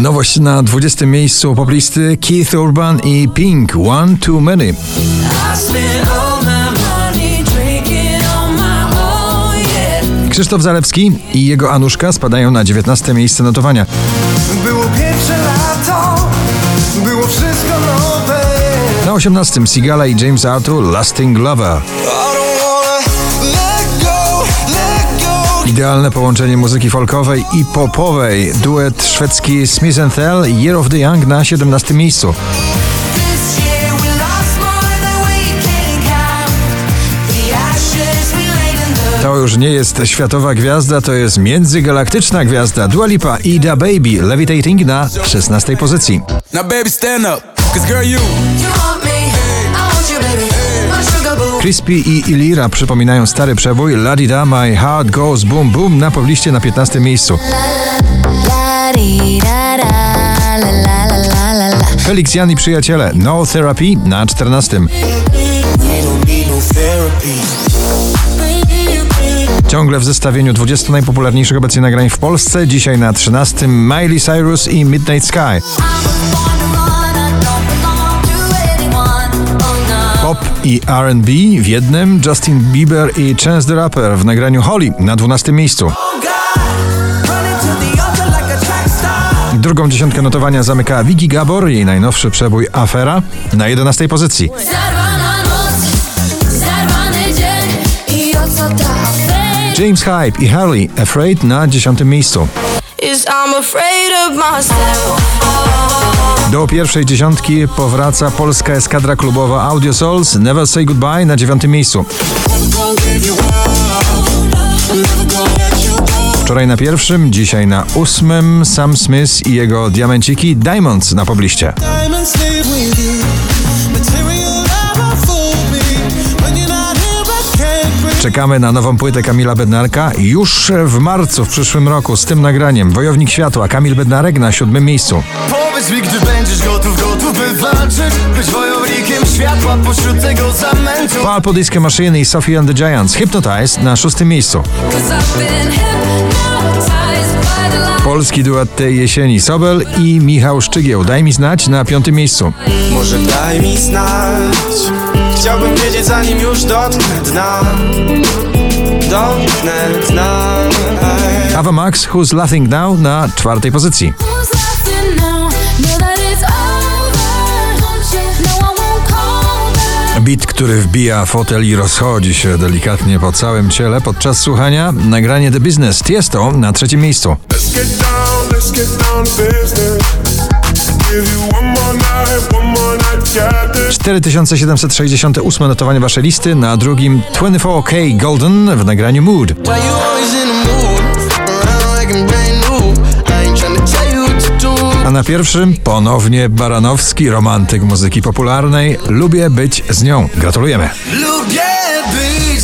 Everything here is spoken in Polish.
Nowość na 20. miejscu poplisty Keith Urban i Pink One Too Many. Krzysztof Zalewski i jego Anuszka spadają na 19. miejsce notowania. Było pierwsze lato, było wszystko nowe. Na 18. Sigala i James Arthur Lasting Lover. Idealne połączenie muzyki folkowej i popowej. Duet szwedzki Smith Tell Year of the Young na 17. miejscu. To już nie jest światowa gwiazda, to jest międzygalaktyczna gwiazda. Dua Lipa i Da Baby Levitating na 16. pozycji. Now, baby, stand up. Cause, girl, you. Crispy i Ilira przypominają stary przebój La Di Da My Heart Goes Boom Boom na pobliście na 15. miejscu. Felix Jan i przyjaciele No Therapy na 14. Ciągle w zestawieniu 20 najpopularniejszych obecnie nagrań w Polsce, dzisiaj na 13 Miley Cyrus i Midnight Sky. Pop i R&B w jednym, Justin Bieber i Chance the Rapper w nagraniu Holly na 12 miejscu. Drugą dziesiątkę notowania zamyka Vicky Gabor, jej najnowszy przebój Afera na 11 pozycji. James Hype i Harley Afraid na 10 miejscu. Do pierwszej dziesiątki powraca polska eskadra klubowa Audio Souls Never Say Goodbye na 9 miejscu. Wczoraj na pierwszym, dzisiaj na ósmym Sam Smith i jego diamenciki Diamonds na pobliście. Czekamy na nową płytę Kamila Bednarka już w marcu w przyszłym roku z tym nagraniem. Wojownik Światła Kamil Bednarek na siódmym miejscu. Powiedz mi, gdy będziesz gotów, gotów by walczyć Być wojownikiem światła pośród tego zamętu Purple Disco Machine i Sophie and the Giants Hypnotize na szóstym miejscu. Hypnotized. Polski duet tej jesieni Sobel i Michał Szczygieł. Daj mi znać na piątym miejscu. Może daj mi znać Chciałbym wiedzieć zanim już dotknę dna Dotknę dna Ava Max Who's Laughing Now na czwartej pozycji. Back? Beat, który wbija fotel i rozchodzi się delikatnie po całym ciele podczas słuchania. Nagranie The Business Tiesto na trzecim miejscu. Let's get down, let's get down business. 4768 notowanie waszej listy, na drugim 24K Golden w nagraniu Mood. A na pierwszym ponownie Baranowski, romantyk muzyki popularnej. Lubię być z nią. Gratulujemy. Lubię być